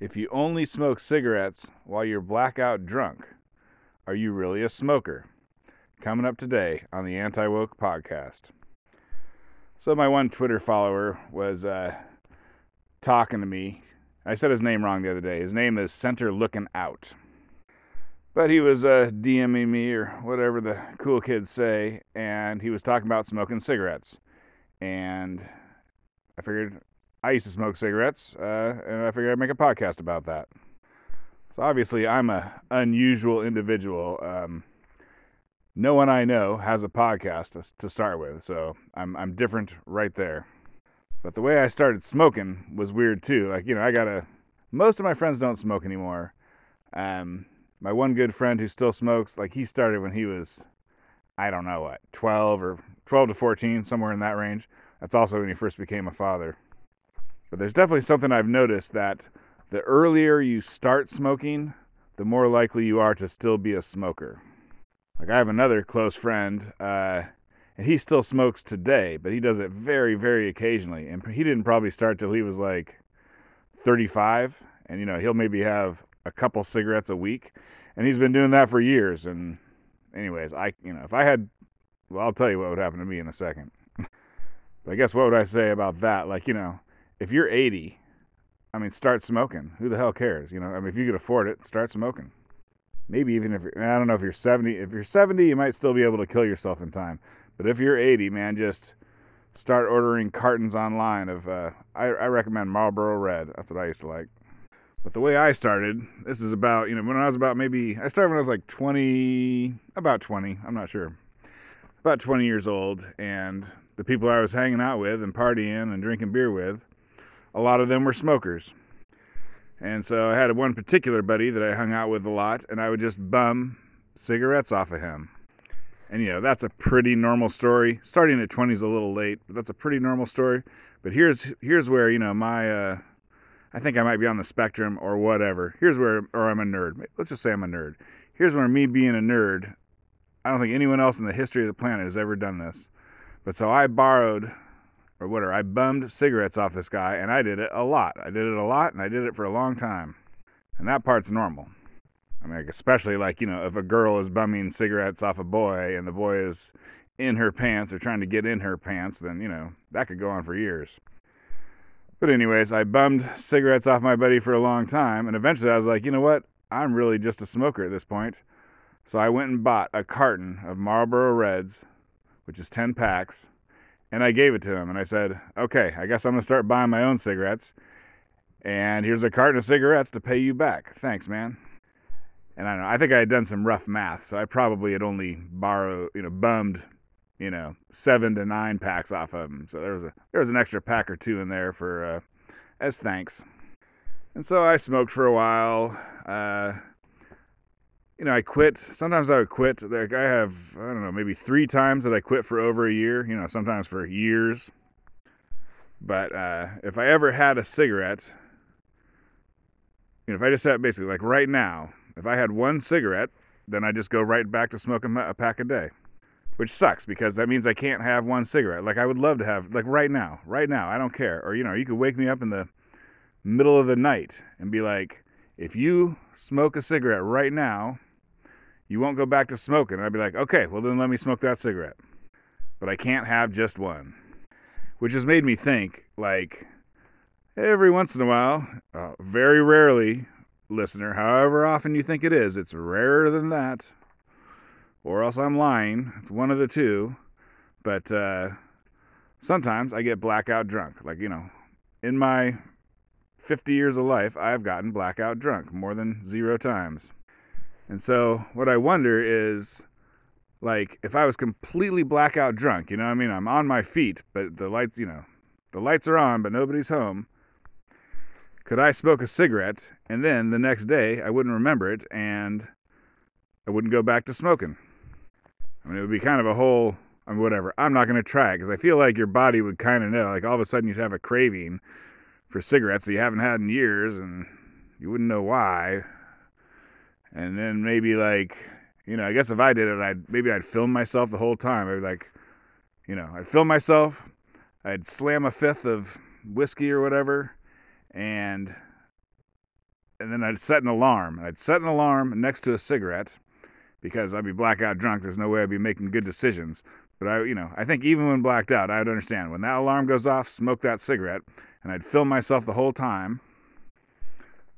If you only smoke cigarettes while you're blackout drunk, are you really a smoker? Coming up today on the Anti Woke Podcast. So, my one Twitter follower was uh, talking to me. I said his name wrong the other day. His name is Center Looking Out. But he was uh, DMing me or whatever the cool kids say, and he was talking about smoking cigarettes. And I figured I used to smoke cigarettes, uh, and I figured I'd make a podcast about that. So obviously, I'm a unusual individual. Um, no one I know has a podcast to, to start with, so I'm I'm different right there. But the way I started smoking was weird too. Like you know, I got a most of my friends don't smoke anymore. Um, my one good friend who still smokes, like he started when he was, I don't know what, 12 or 12 to 14, somewhere in that range. That's also when he first became a father. But there's definitely something I've noticed that the earlier you start smoking, the more likely you are to still be a smoker. Like I have another close friend, uh, and he still smokes today, but he does it very, very occasionally. And he didn't probably start till he was like 35, and you know he'll maybe have a couple cigarettes a week, and he's been doing that for years. And anyways, I you know if I had, well, I'll tell you what would happen to me in a second. but I guess what would I say about that? Like you know if you're 80, I mean, start smoking. Who the hell cares? You know, I mean, if you could afford it, start smoking. Maybe even if I don't know if you're 70. If you're 70, you might still be able to kill yourself in time. But if you're 80, man, just start ordering cartons online of. Uh, I, I recommend Marlboro Red. That's what I used to like. But the way I started, this is about you know when I was about maybe I started when I was like 20, about 20. I'm not sure. About 20 years old, and the people I was hanging out with and partying and drinking beer with a lot of them were smokers. And so I had one particular buddy that I hung out with a lot, and I would just bum cigarettes off of him. And you know, that's a pretty normal story. Starting at 20s a little late, but that's a pretty normal story. But here's here's where, you know, my uh I think I might be on the spectrum or whatever. Here's where or I'm a nerd. Let's just say I'm a nerd. Here's where me being a nerd, I don't think anyone else in the history of the planet has ever done this. But so I borrowed or whatever. I bummed cigarettes off this guy, and I did it a lot. I did it a lot, and I did it for a long time. And that part's normal. I mean, especially like you know, if a girl is bumming cigarettes off a boy, and the boy is in her pants or trying to get in her pants, then you know that could go on for years. But anyways, I bummed cigarettes off my buddy for a long time, and eventually I was like, you know what? I'm really just a smoker at this point. So I went and bought a carton of Marlboro Reds, which is 10 packs, and I gave it to him and I said, okay, I guess I'm going to start buying my own cigarettes. And here's a carton of cigarettes to pay you back. Thanks, man. And I know, I think I had done some rough math, so I probably had only borrowed, you know, bummed, you know, seven to nine packs off of him. So there was a there was an extra pack or two in there for uh, as thanks. And so I smoked for a while. Uh, you know, I quit. Sometimes I would quit. Like I have, I don't know, maybe three times that I quit for over a year. You know, sometimes for years. But uh, if I ever had a cigarette, you know, if I just had basically like right now, if I had one cigarette, then I just go right back to smoking a pack a day, which sucks because that means I can't have one cigarette. Like I would love to have, like right now, right now, I don't care. Or you know, you could wake me up in the middle of the night and be like, if you smoke a cigarette right now, you won't go back to smoking. And I'd be like, okay, well then let me smoke that cigarette. But I can't have just one. Which has made me think, like, every once in a while, uh, very rarely, listener, however often you think it is, it's rarer than that. Or else I'm lying. It's one of the two. But uh, sometimes I get blackout drunk. Like, you know, in my 50 years of life, I've gotten blackout drunk more than zero times. And so what I wonder is like if I was completely blackout drunk, you know I mean? I'm on my feet, but the lights, you know, the lights are on, but nobody's home. Could I smoke a cigarette and then the next day I wouldn't remember it and I wouldn't go back to smoking? I mean, it would be kind of a whole, I mean, whatever. I'm not going to try it because I feel like your body would kind of know. Like all of a sudden you'd have a craving for cigarettes that you haven't had in years and you wouldn't know why and then maybe like you know i guess if i did it i'd maybe i'd film myself the whole time i'd be like you know i'd film myself i'd slam a fifth of whiskey or whatever and and then I'd set an alarm. I'd set an alarm next to a cigarette because I'd be blackout drunk. There's no way I'd be making good decisions. But I, you know, I think even when blacked out, I'd understand when that alarm goes off, smoke that cigarette, and I'd film myself the whole time.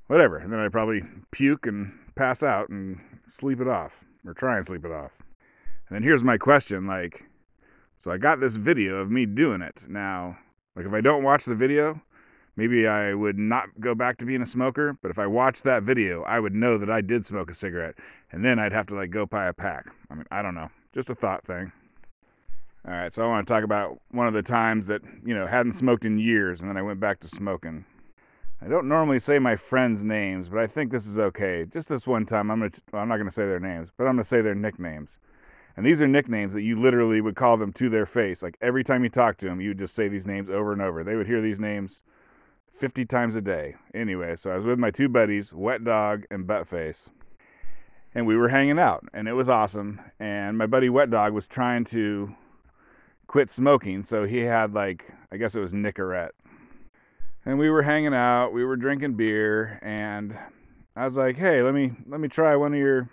Whatever, and then I'd probably puke and pass out and sleep it off, or try and sleep it off. And then here's my question: like, so I got this video of me doing it. Now, like, if I don't watch the video, maybe I would not go back to being a smoker. But if I watched that video, I would know that I did smoke a cigarette, and then I'd have to like go buy a pack. I mean, I don't know, just a thought thing. All right, so I want to talk about one of the times that, you know, hadn't smoked in years and then I went back to smoking. I don't normally say my friends' names, but I think this is okay. Just this one time, I'm gonna well, I'm not gonna say their names, but I'm gonna say their nicknames. And these are nicknames that you literally would call them to their face. Like every time you talk to them, you would just say these names over and over. They would hear these names 50 times a day. Anyway, so I was with my two buddies, Wet Dog and Buttface. And we were hanging out, and it was awesome. And my buddy Wet Dog was trying to quit smoking, so he had like I guess it was Nicorette. And we were hanging out, we were drinking beer, and I was like, "Hey, let me let me try one of your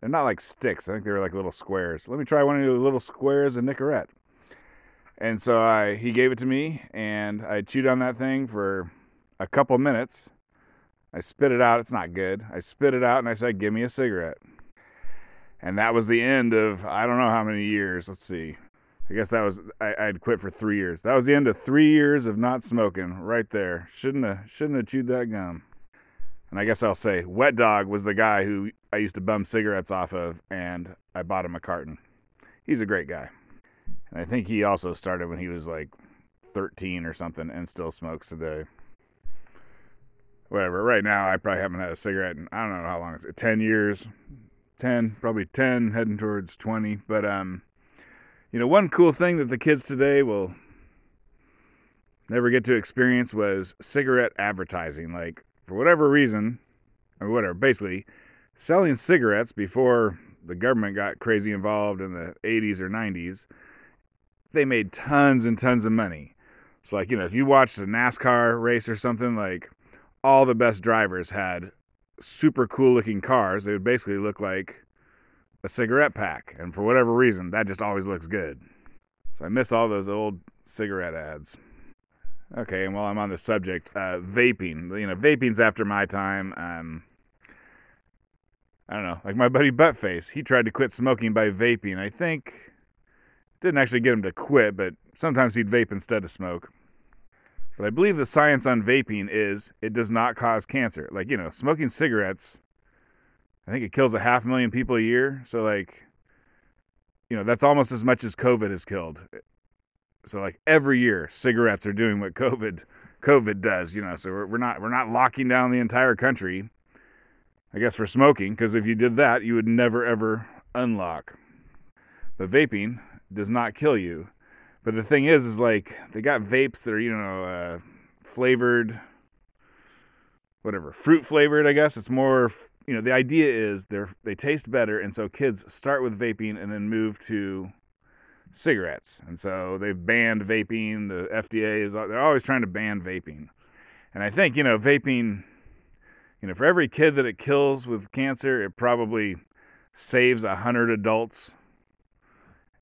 they're not like sticks. I think they were like little squares. Let me try one of your little squares of Nicorette." And so I he gave it to me and I chewed on that thing for a couple minutes. I spit it out. It's not good. I spit it out and I said, "Give me a cigarette." And that was the end of I don't know how many years. Let's see. I guess that was I, I'd quit for three years. That was the end of three years of not smoking, right there. Shouldn't have shouldn't have chewed that gum. And I guess I'll say Wet Dog was the guy who I used to bum cigarettes off of, and I bought him a carton. He's a great guy, and I think he also started when he was like 13 or something, and still smokes today. Whatever. Right now, I probably haven't had a cigarette in I don't know how long it's 10 years, 10 probably 10, heading towards 20. But um, you know, one cool thing that the kids today will never get to experience was cigarette advertising. Like, for whatever reason, or whatever, basically, selling cigarettes before the government got crazy involved in the 80s or 90s, they made tons and tons of money. So, like, you know, if you watched a NASCAR race or something, like, all the best drivers had super cool looking cars. They would basically look like a cigarette pack, and for whatever reason, that just always looks good. So I miss all those old cigarette ads. Okay, and while I'm on the subject, uh, vaping. You know, vaping's after my time. Um, I don't know, like my buddy Buttface, he tried to quit smoking by vaping. I think didn't actually get him to quit, but sometimes he'd vape instead of smoke. But I believe the science on vaping is it does not cause cancer. Like, you know, smoking cigarettes I think it kills a half million people a year. So like, you know, that's almost as much as COVID has killed. So like every year, cigarettes are doing what COVID COVID does. You know, so we're, we're not we're not locking down the entire country. I guess for smoking, because if you did that, you would never ever unlock. But vaping does not kill you. But the thing is, is like they got vapes that are you know uh, flavored, whatever fruit flavored. I guess it's more you know the idea is they're they taste better and so kids start with vaping and then move to cigarettes. And so they've banned vaping the fda is they're always trying to ban vaping. And i think you know vaping you know for every kid that it kills with cancer it probably saves a hundred adults.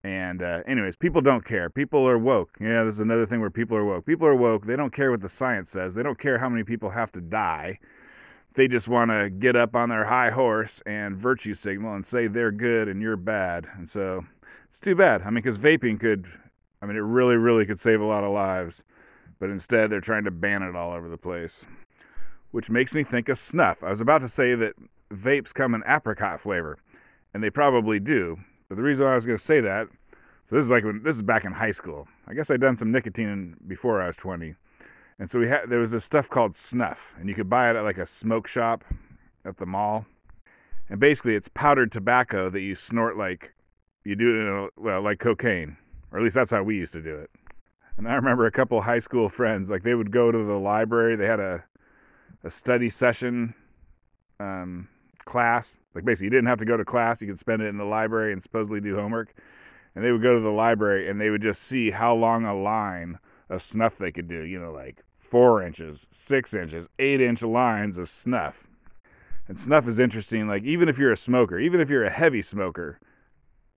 And uh, anyways people don't care. People are woke. Yeah this is another thing where people are woke. People are woke. They don't care what the science says. They don't care how many people have to die they just want to get up on their high horse and virtue signal and say they're good and you're bad. And so it's too bad. I mean, because vaping could, I mean, it really, really could save a lot of lives. But instead, they're trying to ban it all over the place, which makes me think of snuff. I was about to say that vapes come in apricot flavor, and they probably do. But the reason I was going to say that, so this is like when this is back in high school. I guess I'd done some nicotine before I was 20. And so we had there was this stuff called snuff, and you could buy it at like a smoke shop at the mall. And basically, it's powdered tobacco that you snort like you do it in a, well, like cocaine, or at least that's how we used to do it. And I remember a couple high school friends, like they would go to the library. They had a a study session um, class. Like basically, you didn't have to go to class; you could spend it in the library and supposedly do homework. And they would go to the library and they would just see how long a line of snuff they could do. You know, like four inches, six inches, eight inch lines of snuff. And snuff is interesting. Like, even if you're a smoker, even if you're a heavy smoker,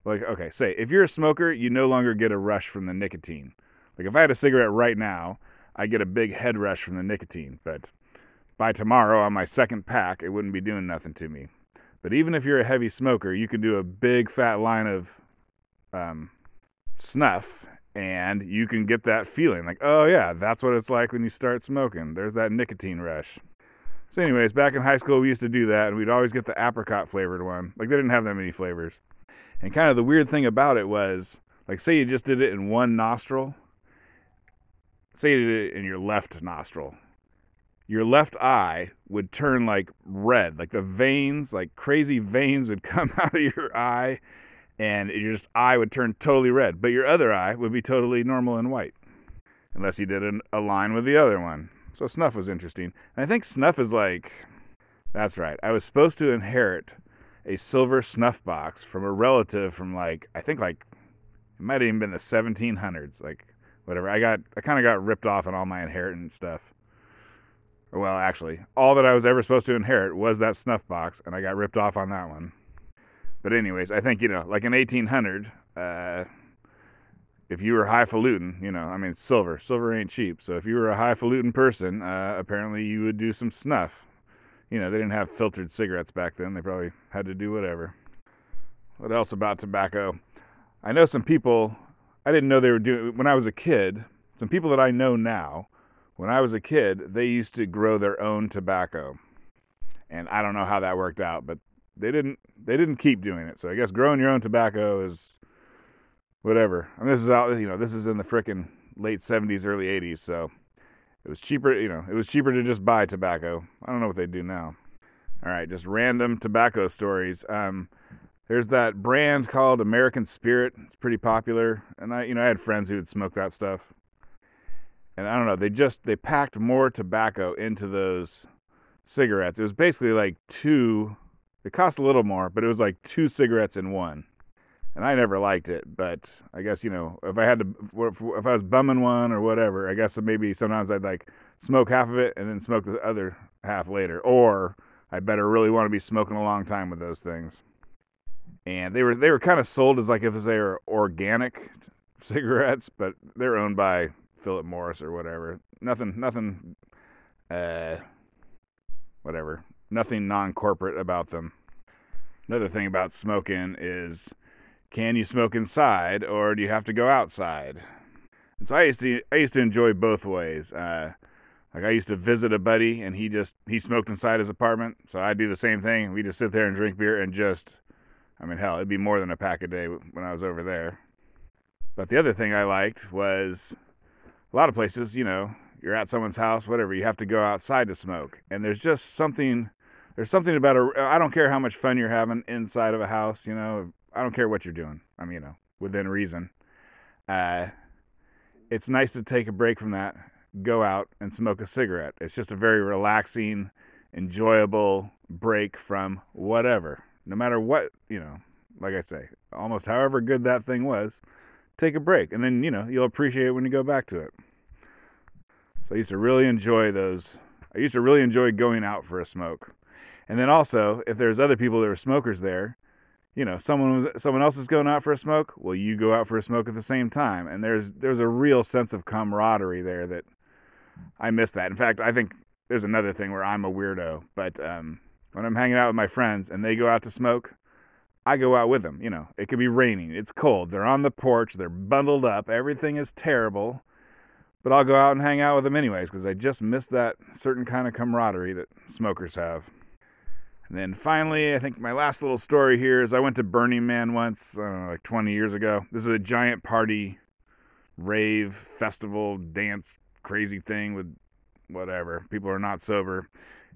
like, okay, say, if you're a smoker, you no longer get a rush from the nicotine. Like, if I had a cigarette right now, I get a big head rush from the nicotine. But by tomorrow, on my second pack, it wouldn't be doing nothing to me. But even if you're a heavy smoker, you can do a big fat line of um, snuff and you can get that feeling like, oh, yeah, that's what it's like when you start smoking. There's that nicotine rush. So, anyways, back in high school, we used to do that, and we'd always get the apricot flavored one. Like, they didn't have that many flavors. And kind of the weird thing about it was, like, say you just did it in one nostril, say you did it in your left nostril, your left eye would turn like red, like the veins, like crazy veins would come out of your eye, and your just eye would turn totally red. But your other eye would be totally normal and white, unless you did an, a line with the other one. So snuff was interesting. And I think snuff is like, that's right. I was supposed to inherit a silver snuff box from a relative from like, I think like, it might have even been the 1700s, like whatever. I got, I kind of got ripped off on all my inheritance stuff. Well, actually, all that I was ever supposed to inherit was that snuff box, and I got ripped off on that one. But anyways, I think you know, like in 1800, uh, if you were highfalutin, you know, I mean, silver, silver ain't cheap. So if you were a highfalutin person, uh, apparently you would do some snuff. You know, they didn't have filtered cigarettes back then. They probably had to do whatever. What else about tobacco? I know some people. I didn't know they were doing when I was a kid. Some people that I know now. When I was a kid, they used to grow their own tobacco, and I don't know how that worked out, but they didn't. They didn't keep doing it. So I guess growing your own tobacco is whatever. Mean, this is out, you know, this is in the frickin' late 70s, early 80s, so it was cheaper, you know, it was cheaper to just buy tobacco. I don't know what they do now. All right, just random tobacco stories. Um, there's that brand called American Spirit. It's pretty popular, and I, you know, I had friends who would smoke that stuff. And I don't know, they just they packed more tobacco into those cigarettes. It was basically like two. It cost a little more, but it was like two cigarettes in one and I never liked it. But I guess you know, if I had to, if I was bumming one or whatever, I guess maybe sometimes I'd like smoke half of it and then smoke the other half later, or I better really want to be smoking a long time with those things. And they were they were kind of sold as like if they were organic cigarettes, but they're owned by Philip Morris or whatever. Nothing, nothing, uh, whatever. Nothing non-corporate about them. Another thing about smoking is can you smoke inside or do you have to go outside? And so I used to I used to enjoy both ways. Uh, like I used to visit a buddy and he just he smoked inside his apartment, so I'd do the same thing. We'd just sit there and drink beer and just I mean hell, it'd be more than a pack a day when I was over there. But the other thing I liked was a lot of places, you know, you're at someone's house, whatever, you have to go outside to smoke. And there's just something there's something about a I don't care how much fun you're having inside of a house, you know, I don't care what you're doing. I mean, you know, within reason. Uh, it's nice to take a break from that, go out and smoke a cigarette. It's just a very relaxing, enjoyable break from whatever. No matter what, you know, like I say, almost however good that thing was, take a break. And then, you know, you'll appreciate it when you go back to it. So I used to really enjoy those. I used to really enjoy going out for a smoke. And then also, if there's other people that are smokers there, you know someone was someone else is going out for a smoke well you go out for a smoke at the same time. And there's there's a real sense of camaraderie there that i miss that. In fact i think there's another thing where i'm a weirdo but um, when i'm hanging out with my friends and they go out to smoke i go out with them you know. It could be raining it's cold they're on the porch they're bundled up everything is terrible but i'll go out and hang out with them anyways because i just miss that certain kind of camaraderie that smokers have and then finally, I think my last little story here is I went to Burning Man once, like 20 years ago. This is a giant party, rave, festival, dance, crazy thing with whatever. People are not sober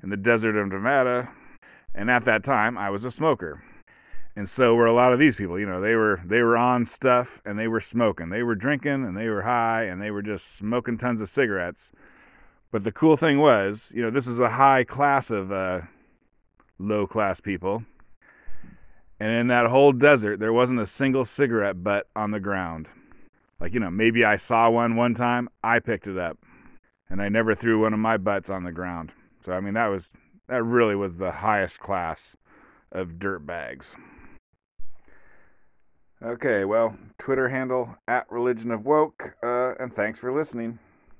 in the desert of Nevada. And at that time, I was a smoker. And so were a lot of these people. You know, they were they were on stuff and they were smoking. They were drinking and they were high and they were just smoking tons of cigarettes. But the cool thing was, you know, this is a high class of uh, low class people. And in that whole desert, there wasn't a single cigarette butt on the ground. Like, you know, maybe I saw one one time, I picked it up. and I never threw one of my butts on the ground. So I mean that was that really was the highest class of dirt bags. Okay, well, Twitter handle at Religion of Woke, uh, and thanks for listening.